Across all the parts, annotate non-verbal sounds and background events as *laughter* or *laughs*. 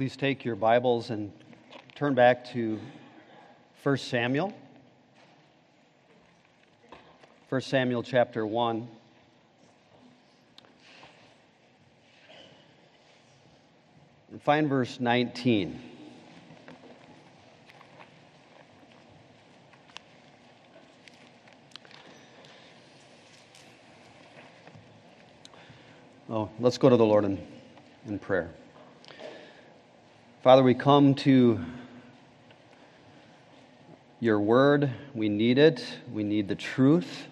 Please take your Bibles and turn back to 1 Samuel. 1 Samuel chapter 1. And find verse 19. Oh, let's go to the Lord in, in prayer. Father, we come to your word. We need it. We need the truth.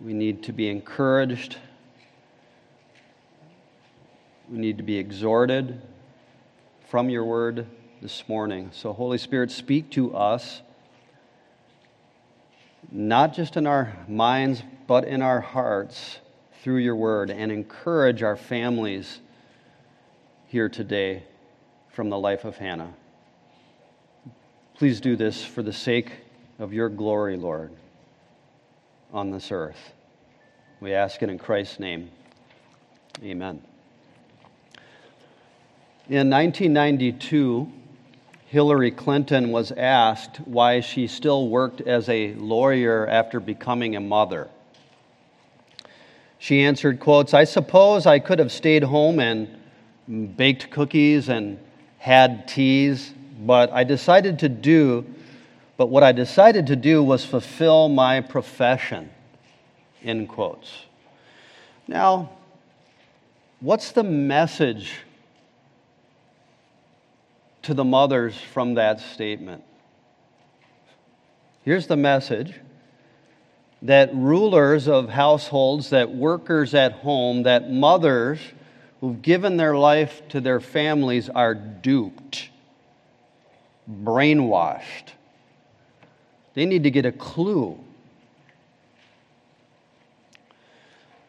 We need to be encouraged. We need to be exhorted from your word this morning. So, Holy Spirit, speak to us, not just in our minds, but in our hearts through your word and encourage our families here today from the life of Hannah. Please do this for the sake of your glory, Lord, on this earth. We ask it in Christ's name. Amen. In 1992, Hillary Clinton was asked why she still worked as a lawyer after becoming a mother. She answered, quotes, I suppose I could have stayed home and baked cookies and had teas, but I decided to do, but what I decided to do was fulfill my profession, end quotes. Now, what's the message to the mothers from that statement? Here's the message that rulers of households, that workers at home, that mothers who've given their life to their families are duped, brainwashed. They need to get a clue.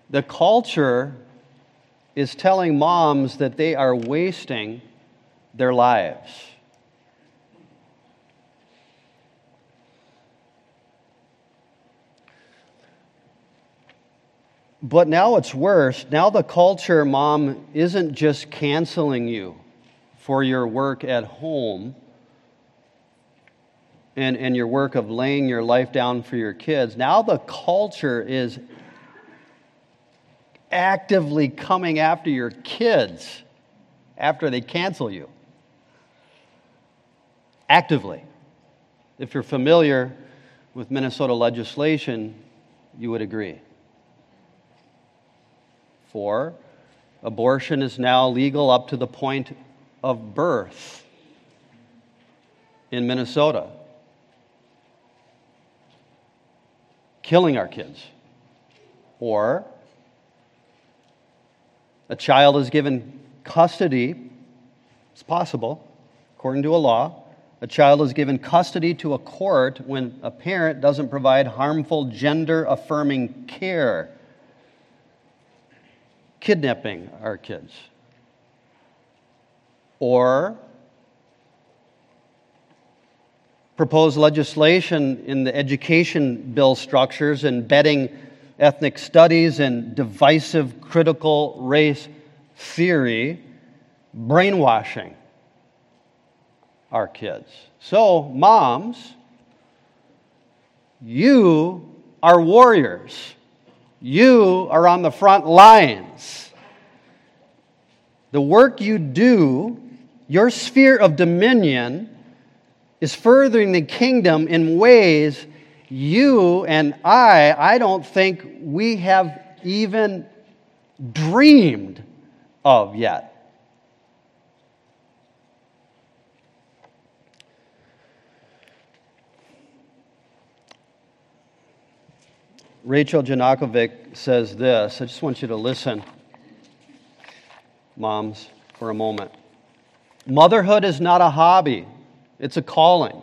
The culture is telling moms that they are wasting their lives. But now it's worse. Now the culture, mom, isn't just canceling you for your work at home and, and your work of laying your life down for your kids. Now the culture is actively coming after your kids after they cancel you. Actively. If you're familiar with Minnesota legislation, you would agree. For abortion is now legal up to the point of birth in Minnesota. Killing our kids. Or a child is given custody, it's possible, according to a law. A child is given custody to a court when a parent doesn't provide harmful gender affirming care kidnapping our kids. Or propose legislation in the education bill structures embedding ethnic studies and divisive critical race theory, brainwashing our kids. So, moms, you are warriors. You are on the front lines. The work you do, your sphere of dominion, is furthering the kingdom in ways you and I, I don't think we have even dreamed of yet. Rachel Janakovic says this. I just want you to listen, moms, for a moment. Motherhood is not a hobby, it's a calling.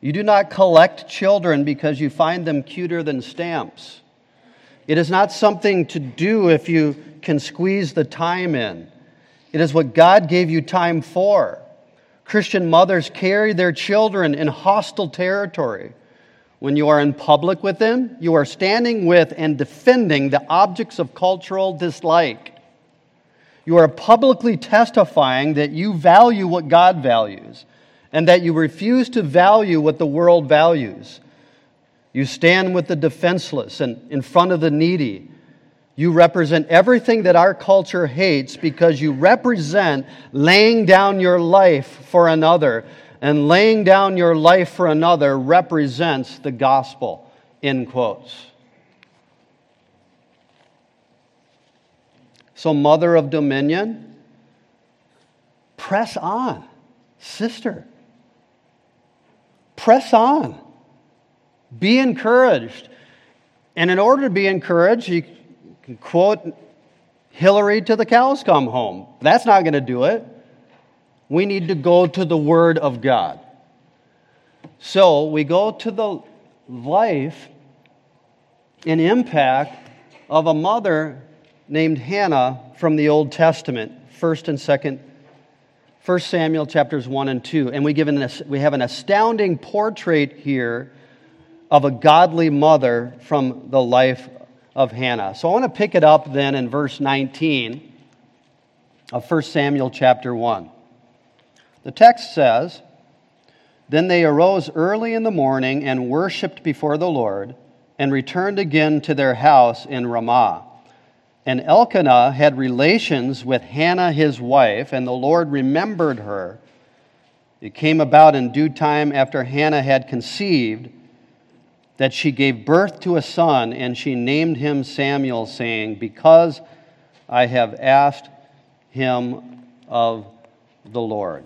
You do not collect children because you find them cuter than stamps. It is not something to do if you can squeeze the time in. It is what God gave you time for. Christian mothers carry their children in hostile territory. When you are in public with them, you are standing with and defending the objects of cultural dislike. You are publicly testifying that you value what God values and that you refuse to value what the world values. You stand with the defenseless and in front of the needy. You represent everything that our culture hates because you represent laying down your life for another. And laying down your life for another represents the gospel, in quotes. So, mother of dominion, press on, sister. Press on. Be encouraged. And in order to be encouraged, you can quote Hillary to the cows come home. That's not going to do it. We need to go to the Word of God. So we go to the life and impact of a mother named Hannah from the Old Testament, 1st and 2nd 1 Samuel chapters 1 and 2. And we, give an, we have an astounding portrait here of a godly mother from the life of Hannah. So I want to pick it up then in verse 19 of 1 Samuel chapter 1. The text says, Then they arose early in the morning and worshiped before the Lord and returned again to their house in Ramah. And Elkanah had relations with Hannah his wife, and the Lord remembered her. It came about in due time after Hannah had conceived that she gave birth to a son, and she named him Samuel, saying, Because I have asked him of the Lord.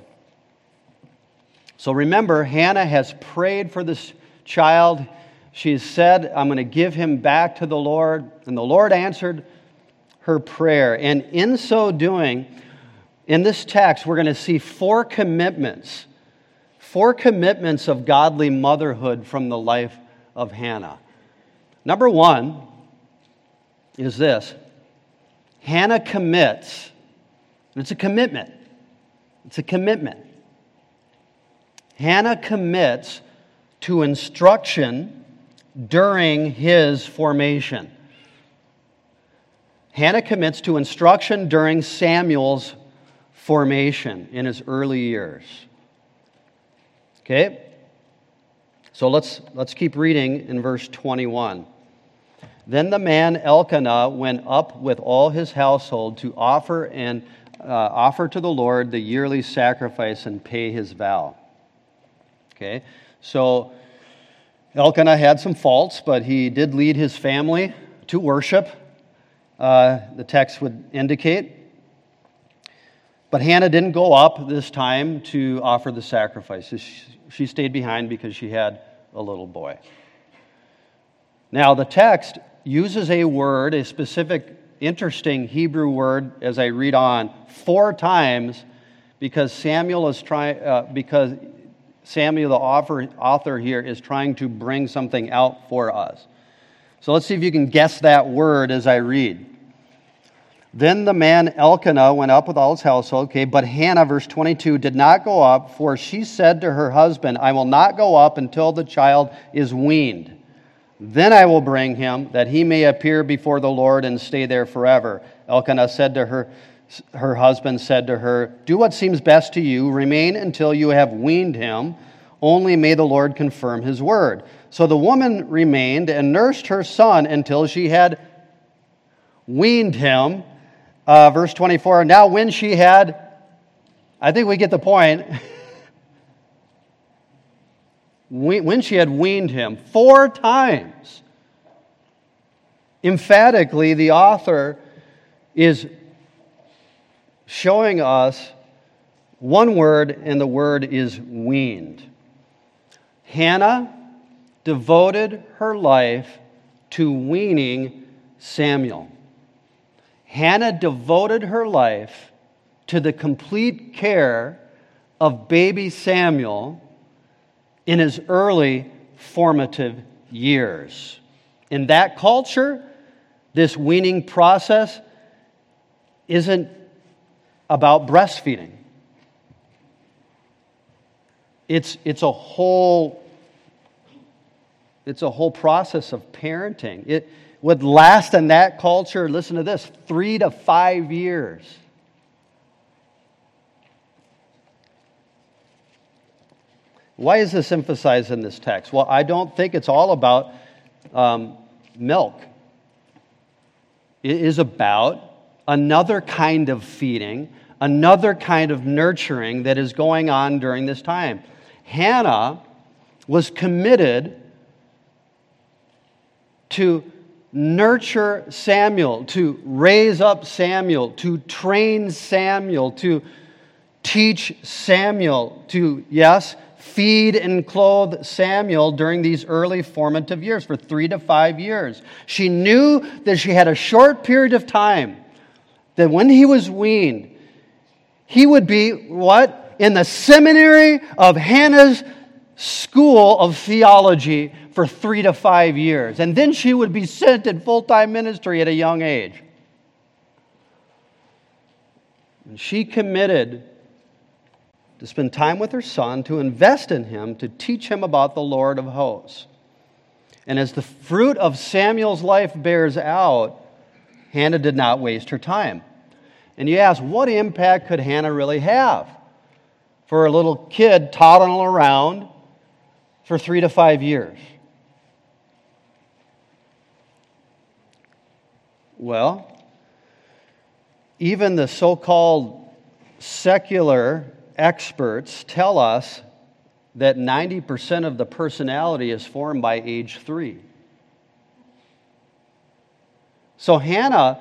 So remember, Hannah has prayed for this child. She has said, I'm going to give him back to the Lord. And the Lord answered her prayer. And in so doing, in this text, we're going to see four commitments, four commitments of godly motherhood from the life of Hannah. Number one is this Hannah commits, it's a commitment. It's a commitment. Hannah commits to instruction during his formation. Hannah commits to instruction during Samuel's formation in his early years. Okay? So let's, let's keep reading in verse 21. Then the man Elkanah went up with all his household to offer and uh, offer to the Lord the yearly sacrifice and pay his vow. Okay, so Elkanah had some faults, but he did lead his family to worship uh, the text would indicate. But Hannah didn't go up this time to offer the sacrifices. She stayed behind because she had a little boy. Now, the text uses a word, a specific, interesting Hebrew word, as I read on, four times because Samuel is trying, uh, because Samuel, the author, here, is trying to bring something out for us. So let's see if you can guess that word as I read. Then the man Elkanah went up with all his household. Okay, but Hannah, verse 22, did not go up, for she said to her husband, I will not go up until the child is weaned. Then I will bring him, that he may appear before the Lord and stay there forever. Elkanah said to her, her husband said to her, Do what seems best to you, remain until you have weaned him. Only may the Lord confirm his word. So the woman remained and nursed her son until she had weaned him. Uh, verse 24. Now, when she had, I think we get the point. *laughs* when she had weaned him four times, emphatically, the author is showing us one word, and the word is weaned. Hannah devoted her life to weaning Samuel. Hannah devoted her life to the complete care of baby Samuel in his early formative years. In that culture, this weaning process isn't about breastfeeding. It's, it's a whole it's a whole process of parenting. It would last in that culture, listen to this, three to five years. Why is this emphasized in this text? Well, I don't think it's all about um, milk. It is about another kind of feeding, another kind of nurturing that is going on during this time. Hannah was committed to nurture Samuel, to raise up Samuel, to train Samuel, to teach Samuel, to, yes, feed and clothe Samuel during these early formative years for three to five years. She knew that she had a short period of time, that when he was weaned, he would be what? In the seminary of Hannah's school of theology for three to five years. And then she would be sent in full time ministry at a young age. And she committed to spend time with her son, to invest in him, to teach him about the Lord of hosts. And as the fruit of Samuel's life bears out, Hannah did not waste her time. And you ask, what impact could Hannah really have for a little kid toddling around for three to five years? Well, even the so called secular experts tell us that 90% of the personality is formed by age three. So Hannah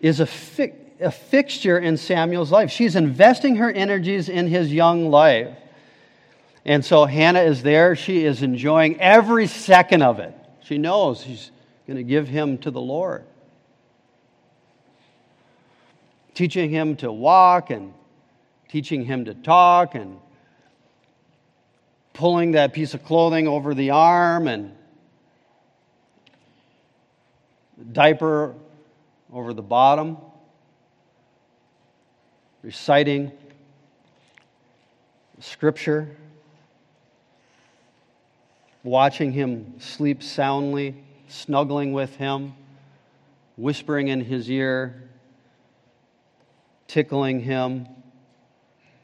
is a, fi- a fixture in Samuel's life. She's investing her energies in his young life. And so Hannah is there. She is enjoying every second of it. She knows she's going to give him to the Lord. Teaching him to walk and teaching him to talk and pulling that piece of clothing over the arm and diaper over the bottom, reciting scripture, watching him sleep soundly, snuggling with him, whispering in his ear, tickling him.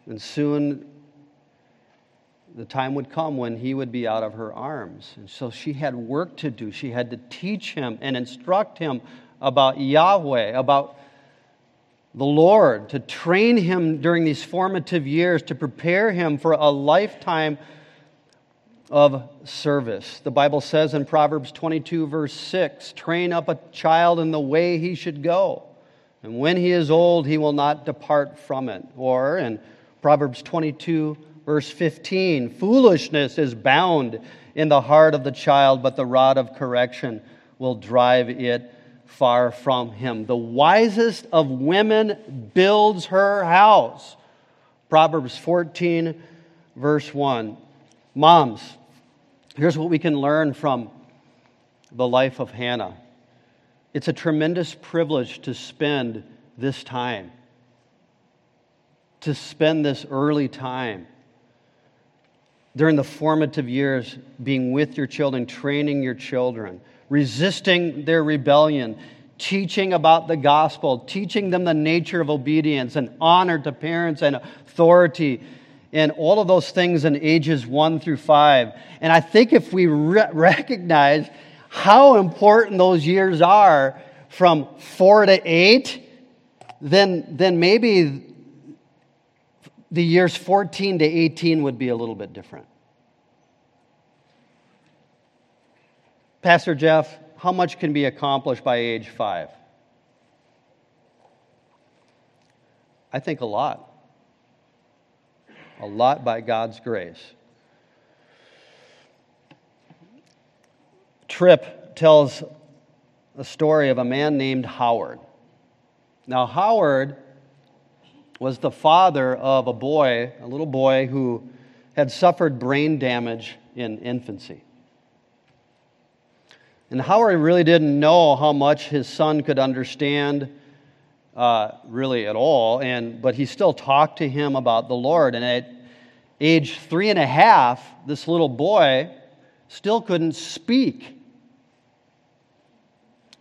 And soon the time would come when he would be out of her arms. And so she had work to do. She had to teach him and instruct him about Yahweh, about the Lord, to train him during these formative years, to prepare him for a lifetime of service. The Bible says in Proverbs 22, verse 6 train up a child in the way he should go, and when he is old, he will not depart from it. Or in Proverbs 22, verse 15 Foolishness is bound in the heart of the child, but the rod of correction will drive it far from him. The wisest of women builds her house. Proverbs 14, verse 1. Moms, here's what we can learn from the life of Hannah. It's a tremendous privilege to spend this time to spend this early time during the formative years being with your children, training your children, resisting their rebellion, teaching about the gospel, teaching them the nature of obedience and honor to parents and authority, and all of those things in ages one through five. And I think if we re- recognize how important those years are from four to eight, then, then maybe the years 14 to 18 would be a little bit different. Pastor Jeff, how much can be accomplished by age five? I think a lot. A lot by God's grace. Tripp tells a story of a man named Howard. Now, Howard was the father of a boy, a little boy who had suffered brain damage in infancy. And Howard really didn't know how much his son could understand, uh, really at all, and, but he still talked to him about the Lord. And at age three and a half, this little boy still couldn't speak.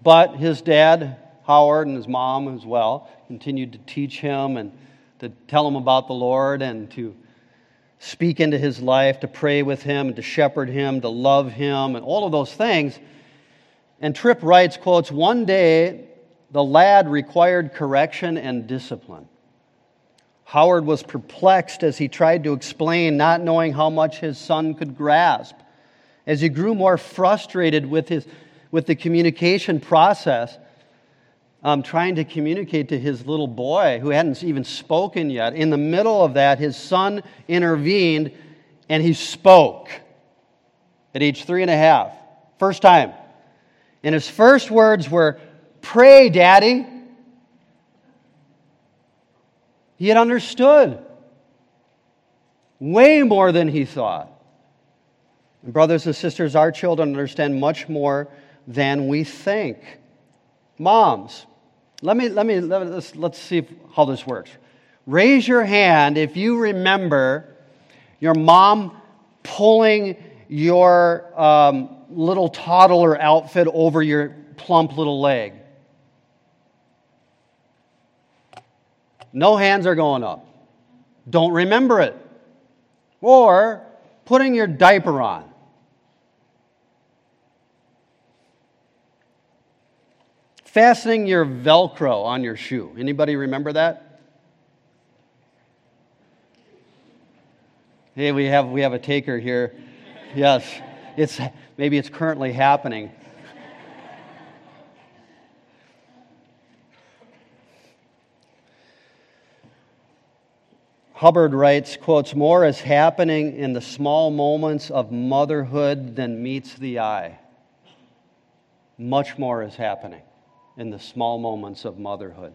But his dad, Howard, and his mom as well, continued to teach him and to tell him about the Lord and to speak into his life, to pray with him, and to shepherd him, to love him, and all of those things. And Tripp writes, quotes, one day the lad required correction and discipline. Howard was perplexed as he tried to explain, not knowing how much his son could grasp. As he grew more frustrated with, his, with the communication process, um, trying to communicate to his little boy who hadn't even spoken yet, in the middle of that, his son intervened and he spoke at age three and a half, first time. And his first words were, Pray, Daddy. He had understood way more than he thought. And brothers and sisters, our children understand much more than we think. Moms, let me, let me, let's, let's see how this works. Raise your hand if you remember your mom pulling your um, little toddler outfit over your plump little leg. No hands are going up. Don't remember it. Or putting your diaper on. Fastening your Velcro on your shoe. Anybody remember that? Hey, we have, we have a taker here. Yes, it's, maybe it's currently happening. Hubbard writes, quotes, more is happening in the small moments of motherhood than meets the eye. Much more is happening in the small moments of motherhood.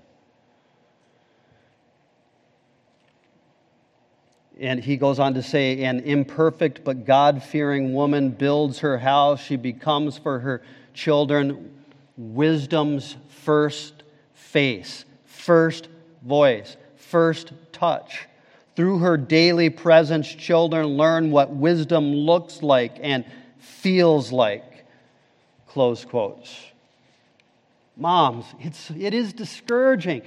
And he goes on to say, an imperfect but God fearing woman builds her house. She becomes for her children wisdom's first face, first voice, first touch. Through her daily presence, children learn what wisdom looks like and feels like. Close quotes. Moms, it's, it is discouraging.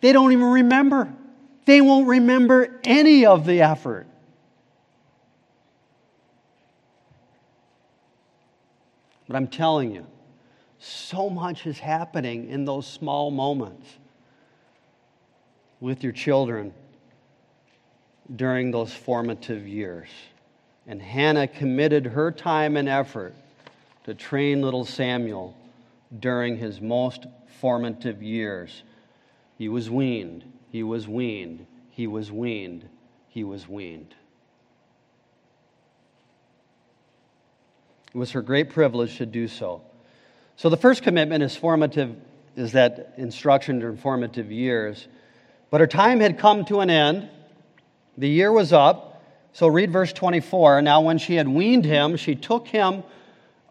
They don't even remember. They won't remember any of the effort. But I'm telling you, so much is happening in those small moments with your children during those formative years. And Hannah committed her time and effort to train little Samuel during his most formative years. He was weaned, he was weaned, he was weaned, he was weaned. It was her great privilege to do so. So the first commitment is formative, is that instruction during formative years. But her time had come to an end. The year was up. So read verse 24. Now, when she had weaned him, she took him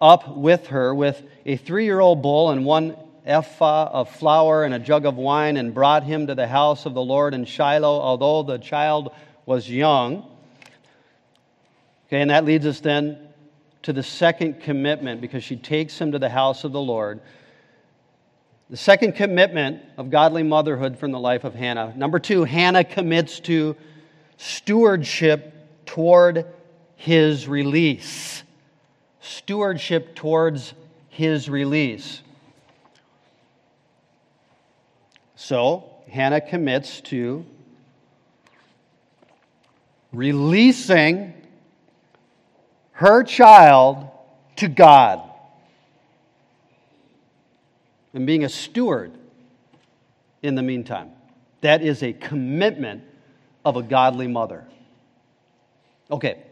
up with her with a three year old bull and one ephah of flour and a jug of wine and brought him to the house of the Lord in Shiloh, although the child was young. Okay, and that leads us then to the second commitment because she takes him to the house of the Lord. The second commitment of godly motherhood from the life of Hannah. Number two, Hannah commits to stewardship toward his release. Stewardship towards his release. So, Hannah commits to releasing her child to God and being a steward in the meantime. That is a commitment of a godly mother. Okay,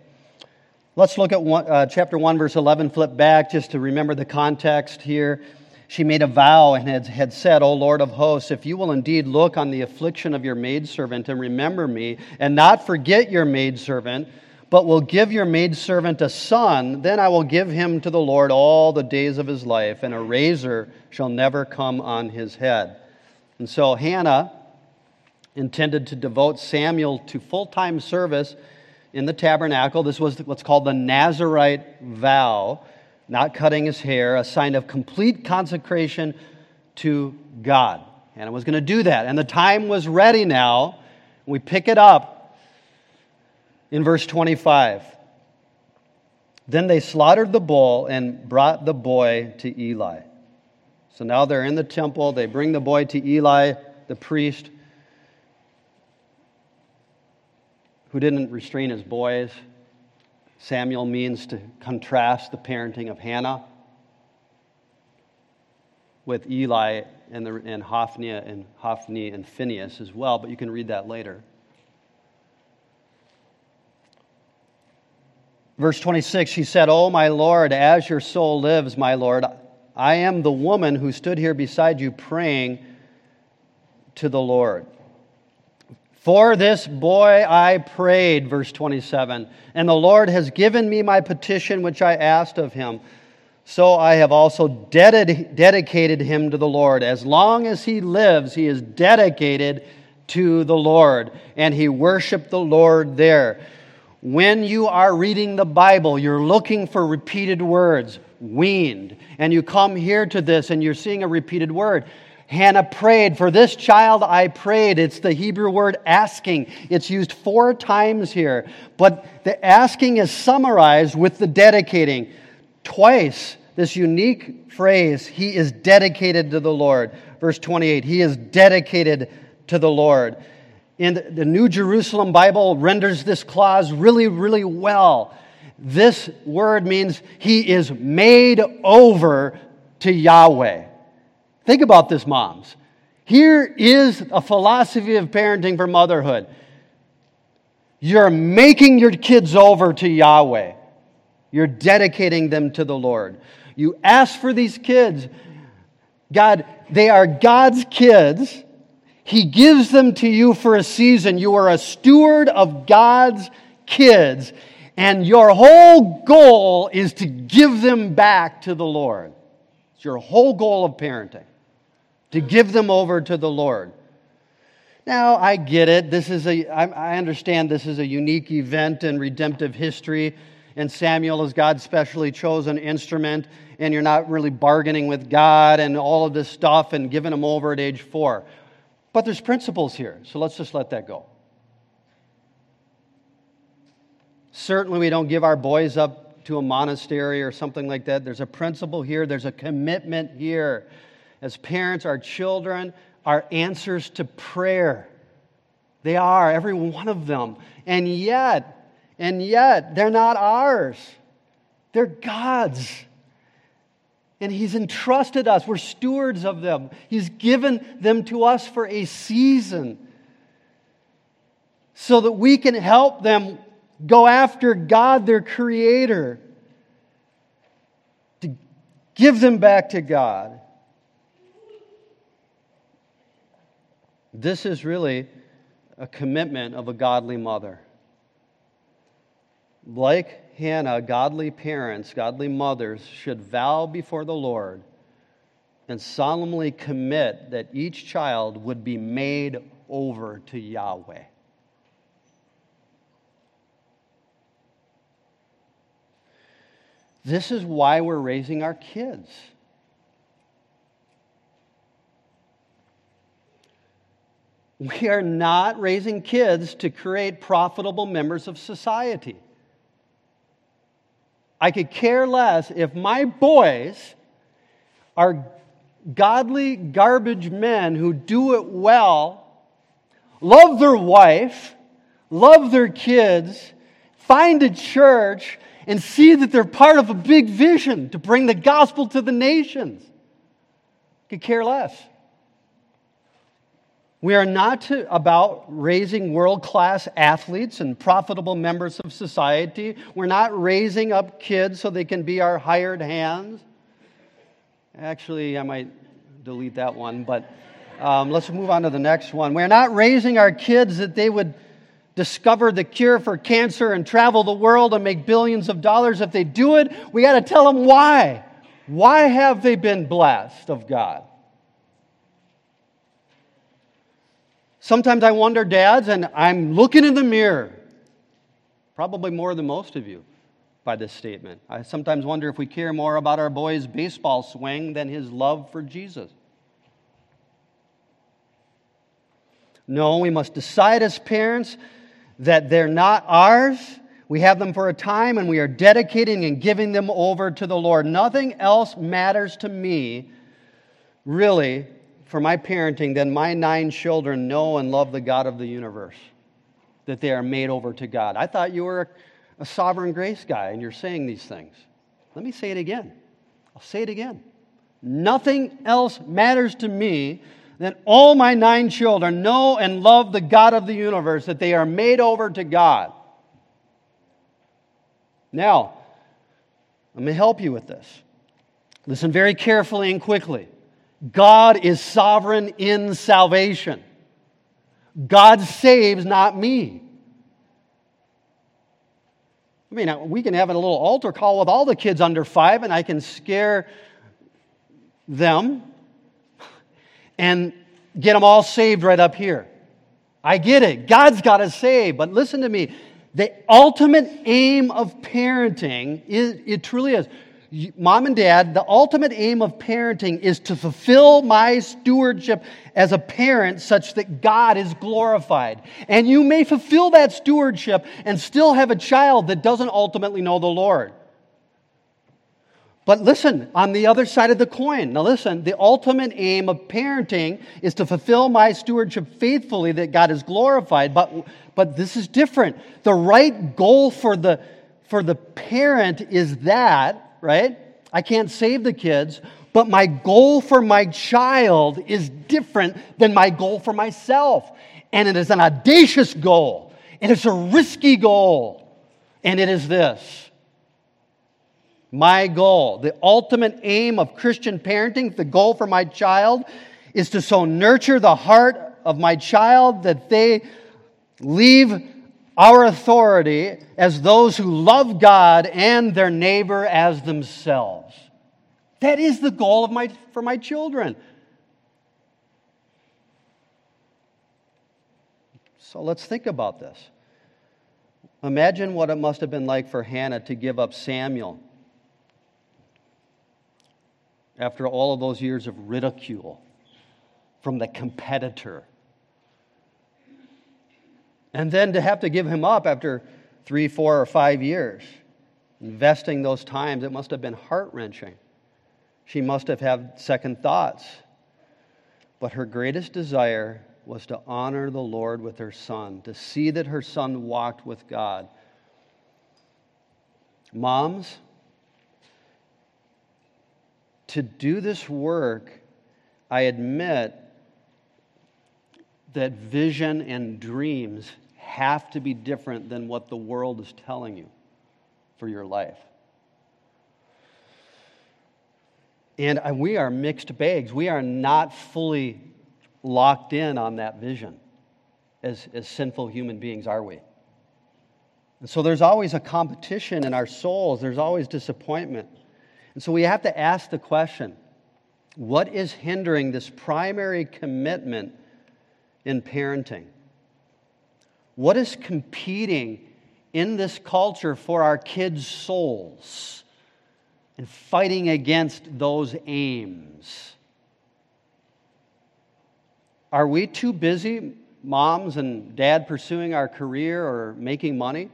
let's look at one, uh, chapter 1, verse 11. Flip back just to remember the context here. She made a vow and had, had said, O Lord of hosts, if you will indeed look on the affliction of your maidservant and remember me, and not forget your maidservant, but will give your maidservant a son, then I will give him to the Lord all the days of his life, and a razor shall never come on his head. And so Hannah intended to devote Samuel to full time service in the tabernacle. This was what's called the Nazarite vow, not cutting his hair, a sign of complete consecration to God. And I was going to do that. And the time was ready now. We pick it up In verse 25, then they slaughtered the bull and brought the boy to Eli. So now they're in the temple. They bring the boy to Eli, the priest, who didn't restrain his boys. Samuel means to contrast the parenting of Hannah with Eli and, the, and Hophni and Hophni and Phineas as well, but you can read that later. Verse 26, she said, Oh, my Lord, as your soul lives, my Lord, I am the woman who stood here beside you praying to the Lord. For this boy I prayed, verse 27, and the Lord has given me my petition which I asked of him. So I have also ded- dedicated him to the Lord. As long as he lives, he is dedicated to the Lord, and he worshiped the Lord there. When you are reading the Bible, you're looking for repeated words, weaned, and you come here to this and you're seeing a repeated word. Hannah prayed, For this child I prayed. It's the Hebrew word asking. It's used four times here. But the asking is summarized with the dedicating. Twice, this unique phrase, He is dedicated to the Lord. Verse 28, He is dedicated to the Lord. And the New Jerusalem Bible renders this clause really, really well. This word means he is made over to Yahweh. Think about this, moms. Here is a philosophy of parenting for motherhood. You're making your kids over to Yahweh. You're dedicating them to the Lord. You ask for these kids. God, they are God's kids. He gives them to you for a season. You are a steward of God's kids, and your whole goal is to give them back to the Lord. It's your whole goal of parenting, to give them over to the Lord. Now, I get it. This is a, I understand this is a unique event in redemptive history, and Samuel is God's specially chosen instrument, and you're not really bargaining with God and all of this stuff and giving him over at age four. But there's principles here, so let's just let that go. Certainly, we don't give our boys up to a monastery or something like that. There's a principle here, there's a commitment here. As parents, our children are answers to prayer. They are, every one of them. And yet, and yet, they're not ours, they're God's. And He's entrusted us. We're stewards of them. He's given them to us for a season so that we can help them go after God, their Creator, to give them back to God. This is really a commitment of a godly mother. Like Hannah, godly parents, godly mothers should vow before the Lord and solemnly commit that each child would be made over to Yahweh. This is why we're raising our kids. We are not raising kids to create profitable members of society. I could care less if my boys are godly garbage men who do it well, love their wife, love their kids, find a church, and see that they're part of a big vision to bring the gospel to the nations. Could care less. We are not to, about raising world class athletes and profitable members of society. We're not raising up kids so they can be our hired hands. Actually, I might delete that one, but um, let's move on to the next one. We're not raising our kids that they would discover the cure for cancer and travel the world and make billions of dollars. If they do it, we got to tell them why. Why have they been blessed of God? Sometimes I wonder, dads, and I'm looking in the mirror, probably more than most of you by this statement. I sometimes wonder if we care more about our boy's baseball swing than his love for Jesus. No, we must decide as parents that they're not ours. We have them for a time and we are dedicating and giving them over to the Lord. Nothing else matters to me, really, for my parenting than my nine children know and love the God of the universe, that they are made over to God. I thought you were a sovereign grace guy and you're saying these things. Let me say it again. I'll say it again. Nothing else matters to me than all my nine children know and love the God of the universe, that they are made over to God. Now, let me help you with this. Listen very carefully and quickly. God is sovereign in salvation. God saves, not me. I mean, we can have a little altar call with all the kids under five, and I can scare them and get them all saved right up here. I get it. God's got to save. But listen to me. The ultimate aim of parenting is, it truly is. Mom and dad, the ultimate aim of parenting is to fulfill my stewardship as a parent such that God is glorified. And you may fulfill that stewardship and still have a child that doesn't ultimately know the Lord. But listen, on the other side of the coin, now listen, the ultimate aim of parenting is to fulfill my stewardship faithfully that God is glorified. But, but this is different. The right goal for the, for the parent is that, right? I can't save the kids, but my goal for my child is different than my goal for myself. And it is an audacious goal, it's a risky goal. And it is this my goal, the ultimate aim of Christian parenting, the goal for my child is to so nurture the heart of my child that they leave our authority as those who love God and their neighbor as themselves. That is the goal of my, for my children. So let's think about this. Imagine what it must have been like for Hannah to give up Samuel after all of those years of ridicule from the competitor. And then to have to give him up after three, four, or five years, investing those times, it must have been heart wrenching. She must have had second thoughts. But her greatest desire was to honor the Lord with her son, to see that her son walked with God. Moms, to do this work, I admit that vision and dreams have to be different than what the world is telling you for your life. And we are mixed bags. We are not fully locked in on that vision as, as sinful human beings, are we? And so there's always a competition in our souls, there's always disappointment. And so we have to ask the question what is hindering this primary commitment in parenting? What is competing in this culture for our kids' souls and fighting against those aims? Are we too busy, moms and dad, pursuing our career or making money?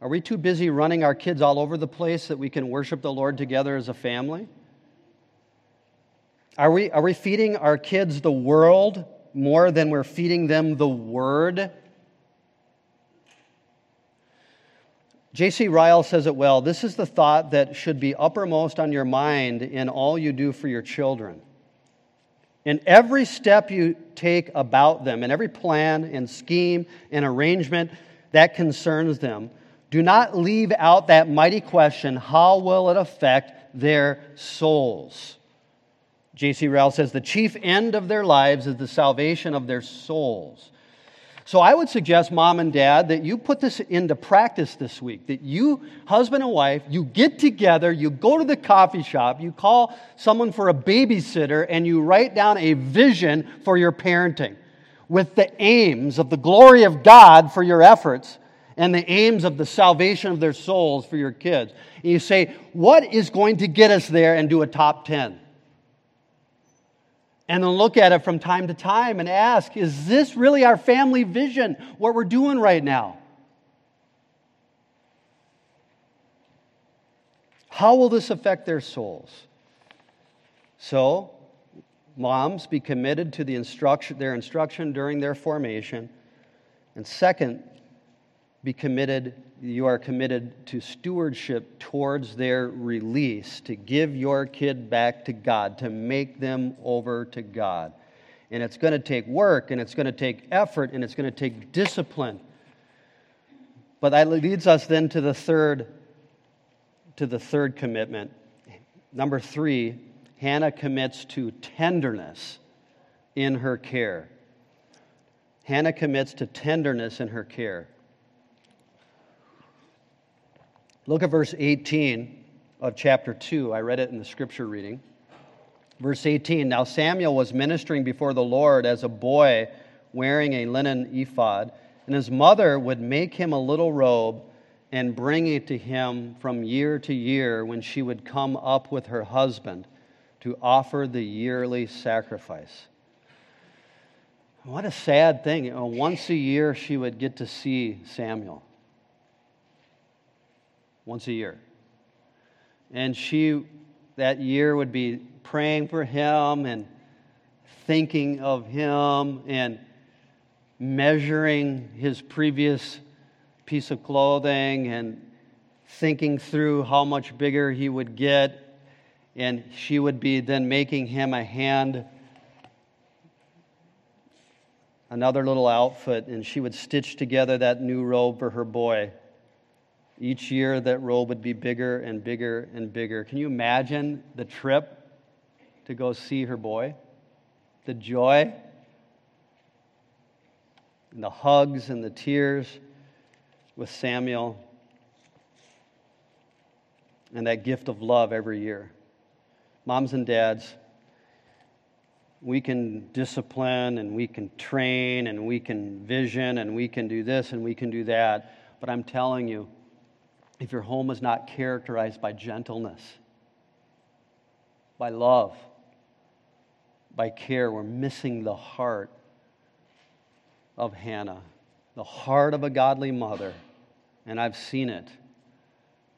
Are we too busy running our kids all over the place that we can worship the Lord together as a family? Are we, are we feeding our kids the world more than we're feeding them the Word? J.C. Ryle says it well. This is the thought that should be uppermost on your mind in all you do for your children. In every step you take about them, in every plan and scheme and arrangement that concerns them, do not leave out that mighty question how will it affect their souls? J.C. Ryle says the chief end of their lives is the salvation of their souls. So I would suggest, mom and dad, that you put this into practice this week. That you, husband and wife, you get together, you go to the coffee shop, you call someone for a babysitter, and you write down a vision for your parenting with the aims of the glory of God for your efforts and the aims of the salvation of their souls for your kids. And you say, what is going to get us there and do a top 10? and then look at it from time to time and ask is this really our family vision, what we're doing right now? How will this affect their souls? So, moms, be committed to the instruction, their instruction during their formation. And second, be committed, you are committed to stewardship towards their release, to give your kid back to God, to make them over to God. And it's going to take work, and it's going to take effort, and it's going to take discipline. But that leads us then to the third, to the third commitment. Number three, Hannah commits to tenderness in her care. Hannah commits to tenderness in her care. Look at verse 18 of chapter 2. I read it in the scripture reading. Verse 18 Now Samuel was ministering before the Lord as a boy wearing a linen ephod, and his mother would make him a little robe and bring it to him from year to year when she would come up with her husband to offer the yearly sacrifice. What a sad thing. Once a year, she would get to see Samuel. Once a year. And she, that year, would be praying for him and thinking of him and measuring his previous piece of clothing and thinking through how much bigger he would get and she would be then making him a hand, another little outfit, and she would stitch together that new robe for her boy. Each year, that role would be bigger and bigger and bigger. Can you imagine the trip to go see her boy? The joy, and the hugs and the tears with Samuel, and that gift of love every year moms and dads, we can discipline and we can train and we can vision and we can do this and we can do that. But I'm telling you, if your home is not characterized by gentleness, by love, by care, we're missing the heart of Hannah. The heart of a godly mother, and I've seen it,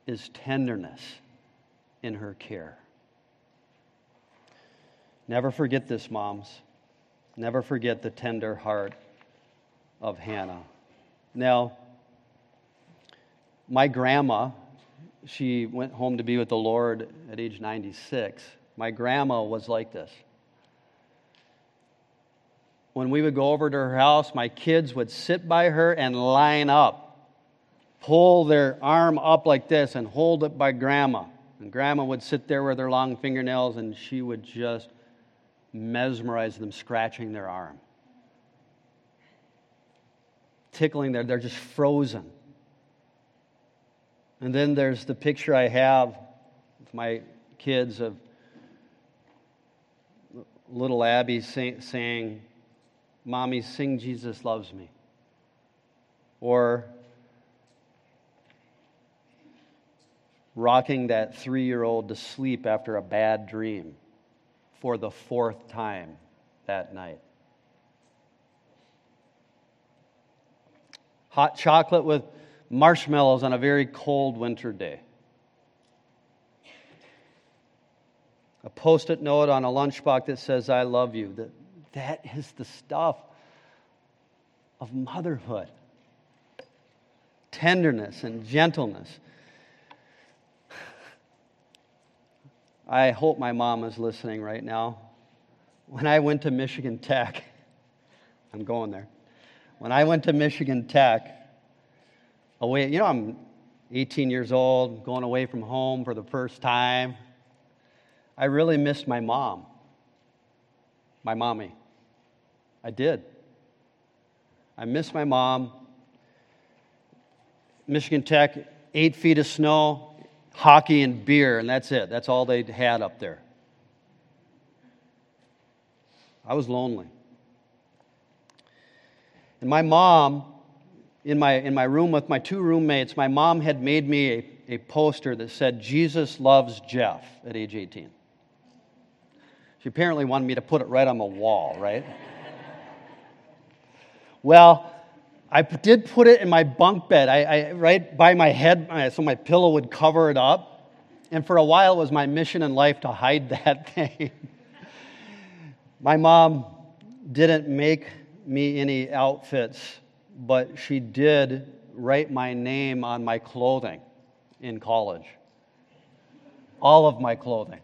is tenderness in her care. Never forget this, moms. Never forget the tender heart of Hannah. Now, my grandma, she went home to be with the Lord at age 96. My grandma was like this. When we would go over to her house, my kids would sit by her and line up, pull their arm up like this and hold it by grandma. And grandma would sit there with her long fingernails and she would just mesmerize them scratching their arm. Tickling there, they're just frozen. And then there's the picture I have with my kids of little Abby say, saying, Mommy, sing Jesus Loves Me. Or rocking that three year old to sleep after a bad dream for the fourth time that night. Hot chocolate with marshmallows on a very cold winter day. A post it note on a lunchbox that says, I love you. That, that is the stuff of motherhood tenderness and gentleness. I hope my mom is listening right now. When I went to Michigan Tech, *laughs* I'm going there. When I went to Michigan Tech, away, you know, I'm 18 years old, going away from home for the first time. I really missed my mom, my mommy. I did. I missed my mom. Michigan Tech, eight feet of snow, hockey and beer, and that's it. That's all they had up there. I was lonely. And my mom, in my, in my room with my two roommates, my mom had made me a, a poster that said, Jesus loves Jeff at age 18. She apparently wanted me to put it right on the wall, right? well, I did put it in my bunk bed, I, I, right by my head, so my pillow would cover it up. And for a while, it was my mission in life to hide *laughs* that thing. my mom didn't make me any outfits, but she did write my name on my clothing in college. All of my clothing.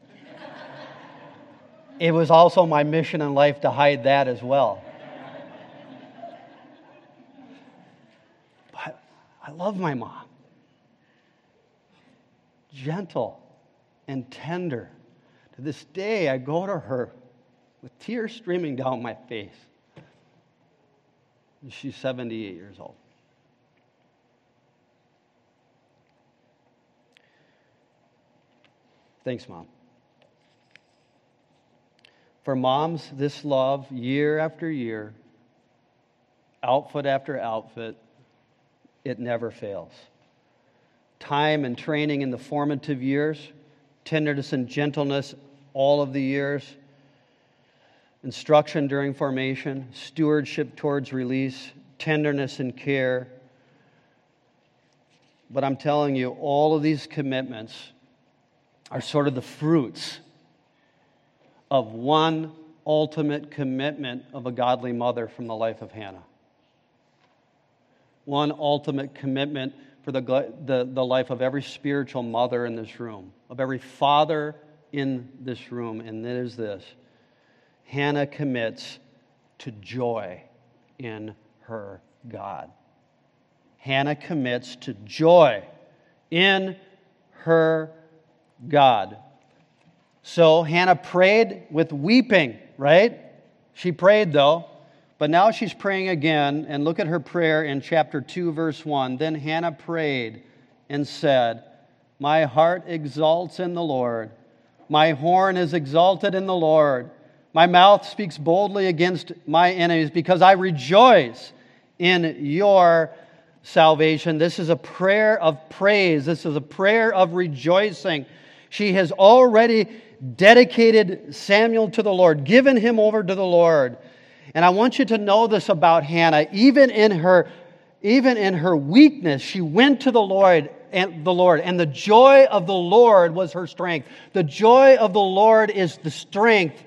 it was also my mission in life to hide that as well. But I love my mom. Gentle and tender. To this day, I go to her with tears streaming down my face. She's 78 years old. Thanks, Mom. For moms, this love, year after year, outfit after outfit, it never fails. Time and training in the formative years, tenderness and gentleness all of the years, instruction during formation, stewardship towards release, tenderness and care. But I'm telling you, all of these commitments are sort of the fruits of one ultimate commitment of a godly mother from the life of Hannah. One ultimate commitment for the, the, the life of every spiritual mother in this room, of every father in this room, and that is this Hannah commits to joy in her God. Hannah commits to joy in her God. So Hannah prayed with weeping, right? She prayed though, but now she's praying again. And look at her prayer in chapter 2, verse 1. Then Hannah prayed and said, My heart exalts in the Lord, my horn is exalted in the Lord. My mouth speaks boldly against my enemies because I rejoice in your salvation. This is a prayer of praise. This is a prayer of rejoicing. She has already dedicated Samuel to the Lord, given him over to the Lord. And I want you to know this about Hannah. Even in her, even in her weakness, she went to the Lord and the Lord, and the joy of the Lord was her strength. The joy of the Lord is the strength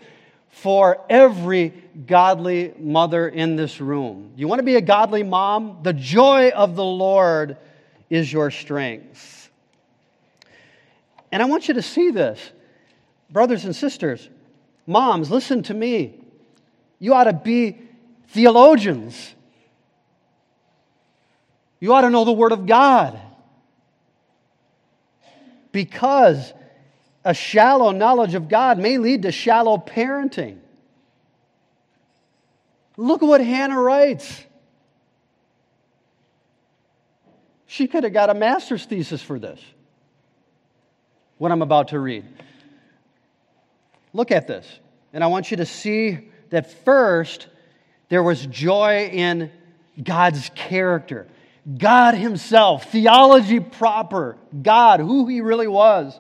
for every godly mother in this room. You want to be a godly mom? The joy of the Lord is your strength. And I want you to see this. Brothers and sisters, moms, listen to me. You ought to be theologians. You ought to know the Word of God. Because a shallow knowledge of God may lead to shallow parenting. Look at what Hannah writes. She could have got a master's thesis for this, what I'm about to read. Look at this, and I want you to see that first, there was joy in God's character. God Himself, theology proper, God, who He really was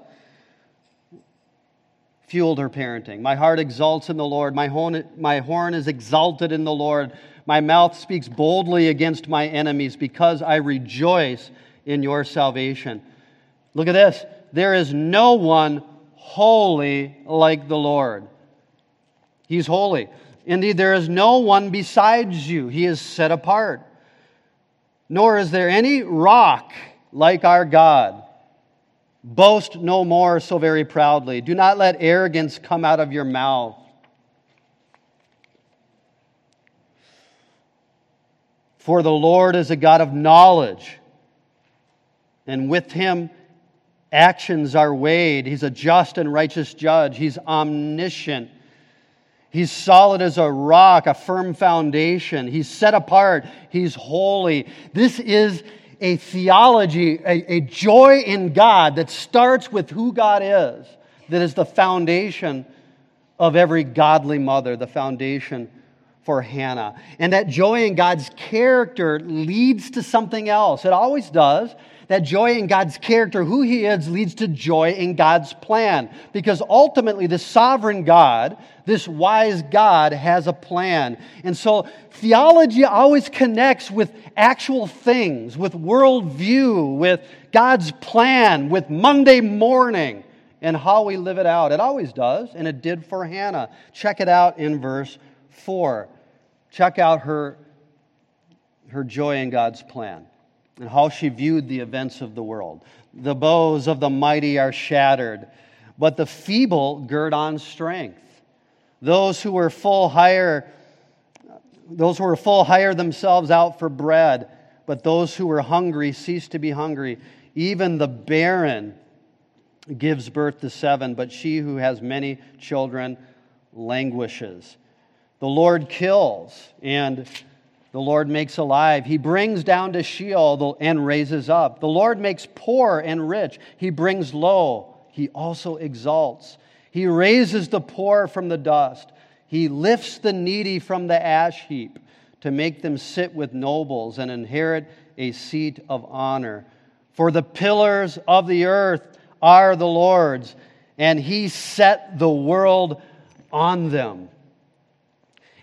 fueled her parenting. My heart exalts in the Lord. My horn, my horn is exalted in the Lord. My mouth speaks boldly against my enemies because I rejoice in your salvation. Look at this. There is no one holy like the Lord. He's holy. Indeed, there is no one besides you. He is set apart. Nor is there any rock like our God. Boast no more so very proudly. Do not let arrogance come out of your mouth. For the Lord is a God of knowledge, and with him actions are weighed. He's a just and righteous judge, he's omniscient. He's solid as a rock, a firm foundation. He's set apart. He's holy. This is a theology, a, a joy in God that starts with who God is, that is the foundation of every godly mother, the foundation for Hannah. And that joy in God's character leads to something else. It always does. That joy in God's character, who He is, leads to joy in God's plan. Because ultimately, the sovereign God, this wise God, has a plan. And so, theology always connects with actual things, with worldview, with God's plan, with Monday morning. and how we live it out. It always does, and it did for Hannah. Check it out in verse 4. Check out her, her joy in God's plan and how she viewed the events of the world. The bows of the mighty are shattered, but the feeble gird on strength. Those who were full hire those who were full hire themselves out for bread, but those who were hungry cease to be hungry. Even the barren gives birth to seven, but she who has many children languishes. The Lord kills and the Lord makes alive. He brings down to Sheol and raises up. The Lord makes poor and rich. He brings low. He also exalts. He raises the poor from the dust. He lifts the needy from the ash heap to make them sit with nobles and inherit a seat of honor. For the pillars of the earth are the Lord's, and He set the world on them.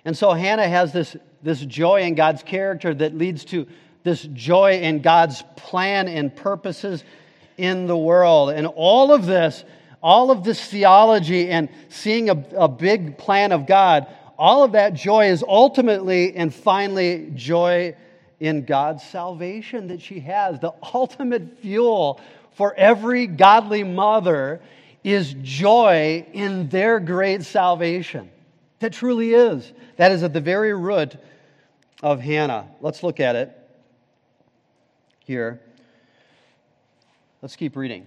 And so Hannah has this this joy in God's character that leads to this joy in God's plan and purposes in the world. And all of this, all of this theology and seeing a, a big plan of God, all of that joy is ultimately and finally joy in God's salvation that she has. The ultimate fuel for every godly mother is joy in their great salvation. That truly is. That is at the very root of Hannah. Let's look at it here. Let's keep reading.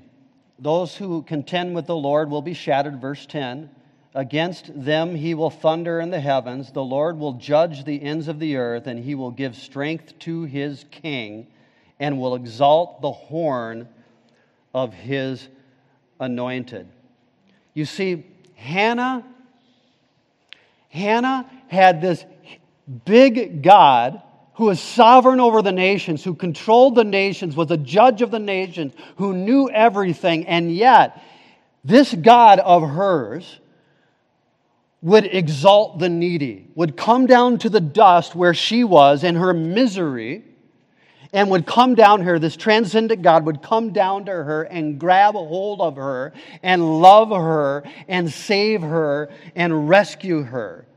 Those who contend with the Lord will be shattered, verse 10. Against them he will thunder in the heavens. The Lord will judge the ends of the earth, and he will give strength to his king, and will exalt the horn of his anointed. You see, Hannah, Hannah had this big God who is sovereign over the nations, who controlled the nations, was a judge of the nations, who knew everything, and yet this God of hers would exalt the needy, would come down to the dust where she was in her misery, and would come down here. This transcendent God would come down to her and grab hold of her and love her and save her and rescue her.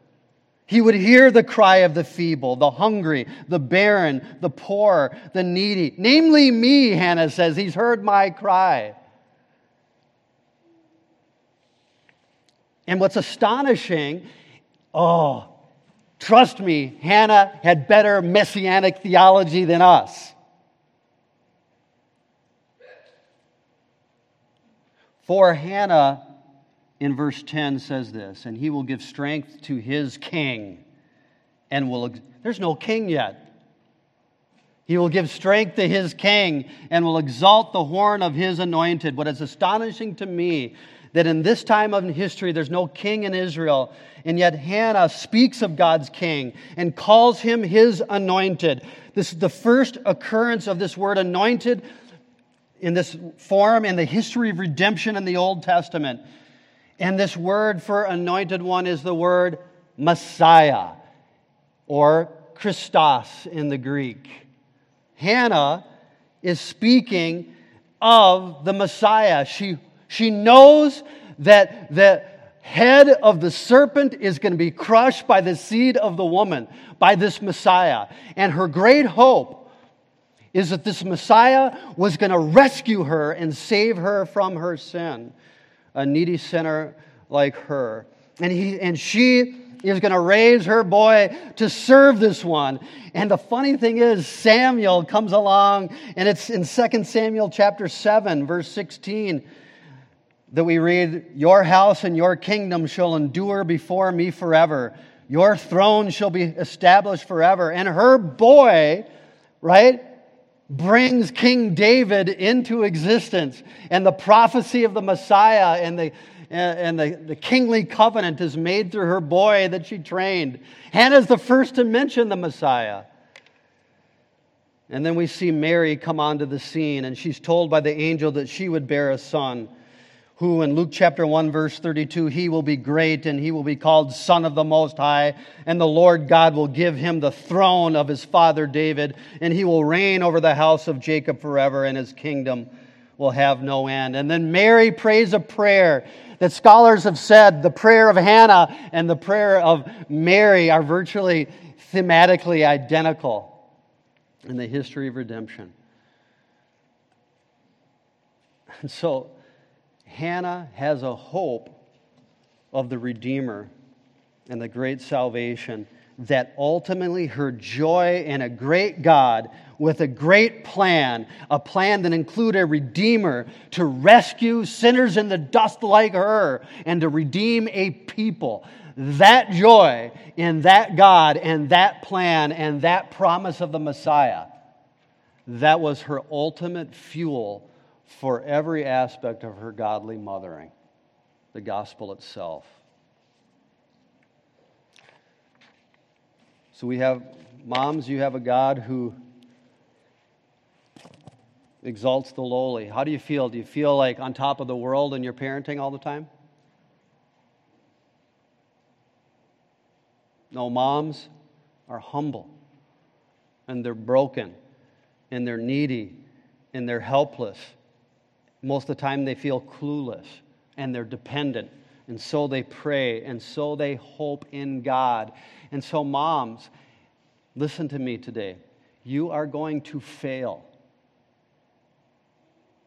He would hear the cry of the feeble, the hungry, the barren, the poor, the needy. Namely, me, Hannah says. He's heard my cry. And what's astonishing, oh, trust me, Hannah had better messianic theology than us. For Hannah, in verse 10 says this, and he will give strength to his king and will, there's no king yet. He will give strength to his king and will exalt the horn of his anointed. What is astonishing to me that in this time of history there's no king in Israel, and yet Hannah speaks of God's king and calls him his anointed. This is the first occurrence of this word anointed in this form in the history of redemption in the Old Testament. And this word for anointed one is the word Messiah or Christos in the Greek. Hannah is speaking of the Messiah. She, she knows that the head of the serpent is going to be crushed by the seed of the woman, by this Messiah. And her great hope is that this Messiah was going to rescue her and save her from her sin a needy sinner like her. And, he, and she is going to raise her boy to serve this one. And the funny thing is, Samuel comes along, and it's in 2 Samuel chapter 7, verse 16, that we read, Your house and your kingdom shall endure before me forever. Your throne shall be established forever. And her boy, right, brings King David into existence. And the prophecy of the Messiah and the, and the, the kingly covenant is made through her boy that she trained. Hannah's the first to mention the Messiah. And then we see Mary come onto the scene, and she's told by the angel that she would bear a son who in Luke chapter 1 verse 32 he will be great and he will be called son of the most high and the Lord God will give him the throne of his father David and he will reign over the house of Jacob forever and his kingdom will have no end. And then Mary prays a prayer that scholars have said the prayer of Hannah and the prayer of Mary are virtually thematically identical in the history of redemption. *laughs* And so Hannah has a hope of the Redeemer and the great salvation that ultimately her joy in a great God with a great plan, a plan that included a redeemer to rescue sinners in the dust like her and to redeem a people. That joy in that God and that plan and that promise of the Messiah, that was her ultimate fuel for every aspect of her godly mothering, the gospel itself. So we have moms, you have a God who exalts the lowly. How do you feel? Do you feel like on top of the world in your parenting all the time? No, moms are humble and they're broken and they're needy and they're helpless. Most of the time, they feel clueless and they're dependent. And so they pray and so they hope in God. And so, moms, listen to me today. You are going to fail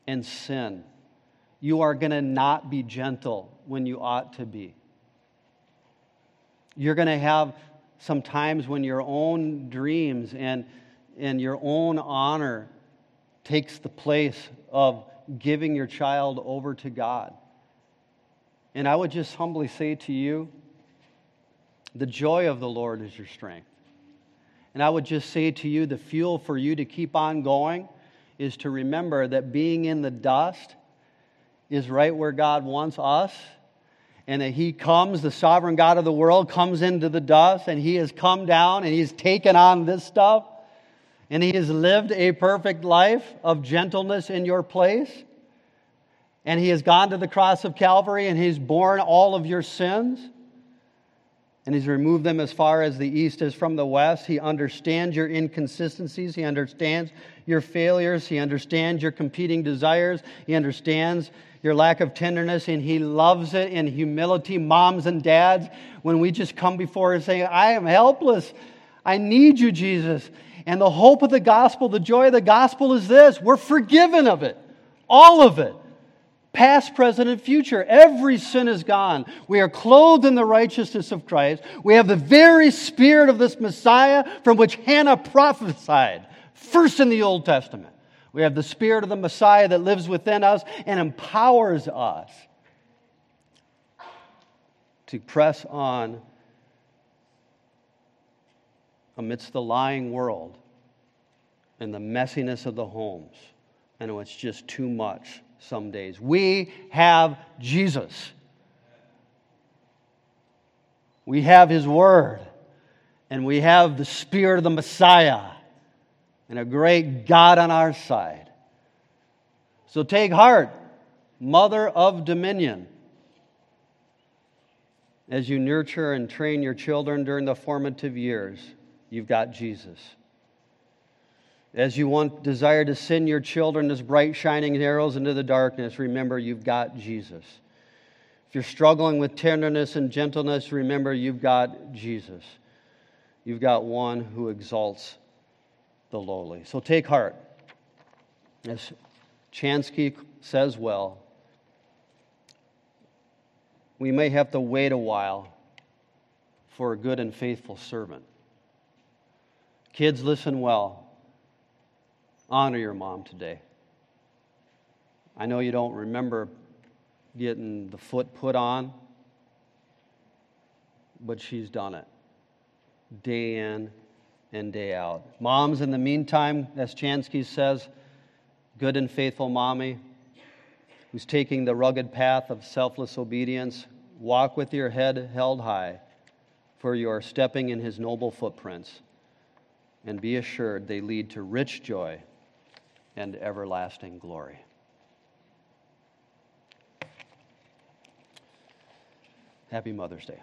and sin. You are going to not be gentle when you ought to be. You're going to have some times when your own dreams and, and your own honor takes the place of giving your child over to God. And I would just humbly say to you, the joy of the Lord is your strength. And I would just say to you, the fuel for you to keep on going is to remember that being in the dust is right where God wants us. And that He comes, the sovereign God of the world, comes into the dust and He has come down and He's taken on this stuff. And He has lived a perfect life of gentleness in your place. And He has gone to the cross of Calvary and He's borne all of your sins and he's removed them as far as the east is from the west. He understands your inconsistencies. He understands your failures. He understands your competing desires. He understands your lack of tenderness, and he loves it in humility. Moms and dads, when we just come before him saying, I am helpless. I need you, Jesus. And the hope of the gospel, the joy of the gospel is this we're forgiven of it, all of it past, present, and future. Every sin is gone. We are clothed in the righteousness of Christ. We have the very spirit of this Messiah from which Hannah prophesied, first in the Old Testament. We have the spirit of the Messiah that lives within us and empowers us to press on amidst the lying world and the messiness of the homes. And it's just too much some days. We have Jesus. We have His Word. And we have the Spirit of the Messiah and a great God on our side. So take heart, Mother of Dominion, as you nurture and train your children during the formative years. You've got Jesus. As you want desire to send your children as bright shining arrows into the darkness, remember you've got Jesus. If you're struggling with tenderness and gentleness, remember you've got Jesus. You've got one who exalts the lowly. So take heart. As Chansky says well, we may have to wait a while for a good and faithful servant. Kids, listen well. Honor your mom today. I know you don't remember getting the foot put on, but she's done it day in and day out. Moms, in the meantime, as Chansky says, good and faithful mommy who's taking the rugged path of selfless obedience, walk with your head held high, for you are stepping in his noble footprints. And be assured they lead to rich joy and everlasting glory. Happy Mother's Day.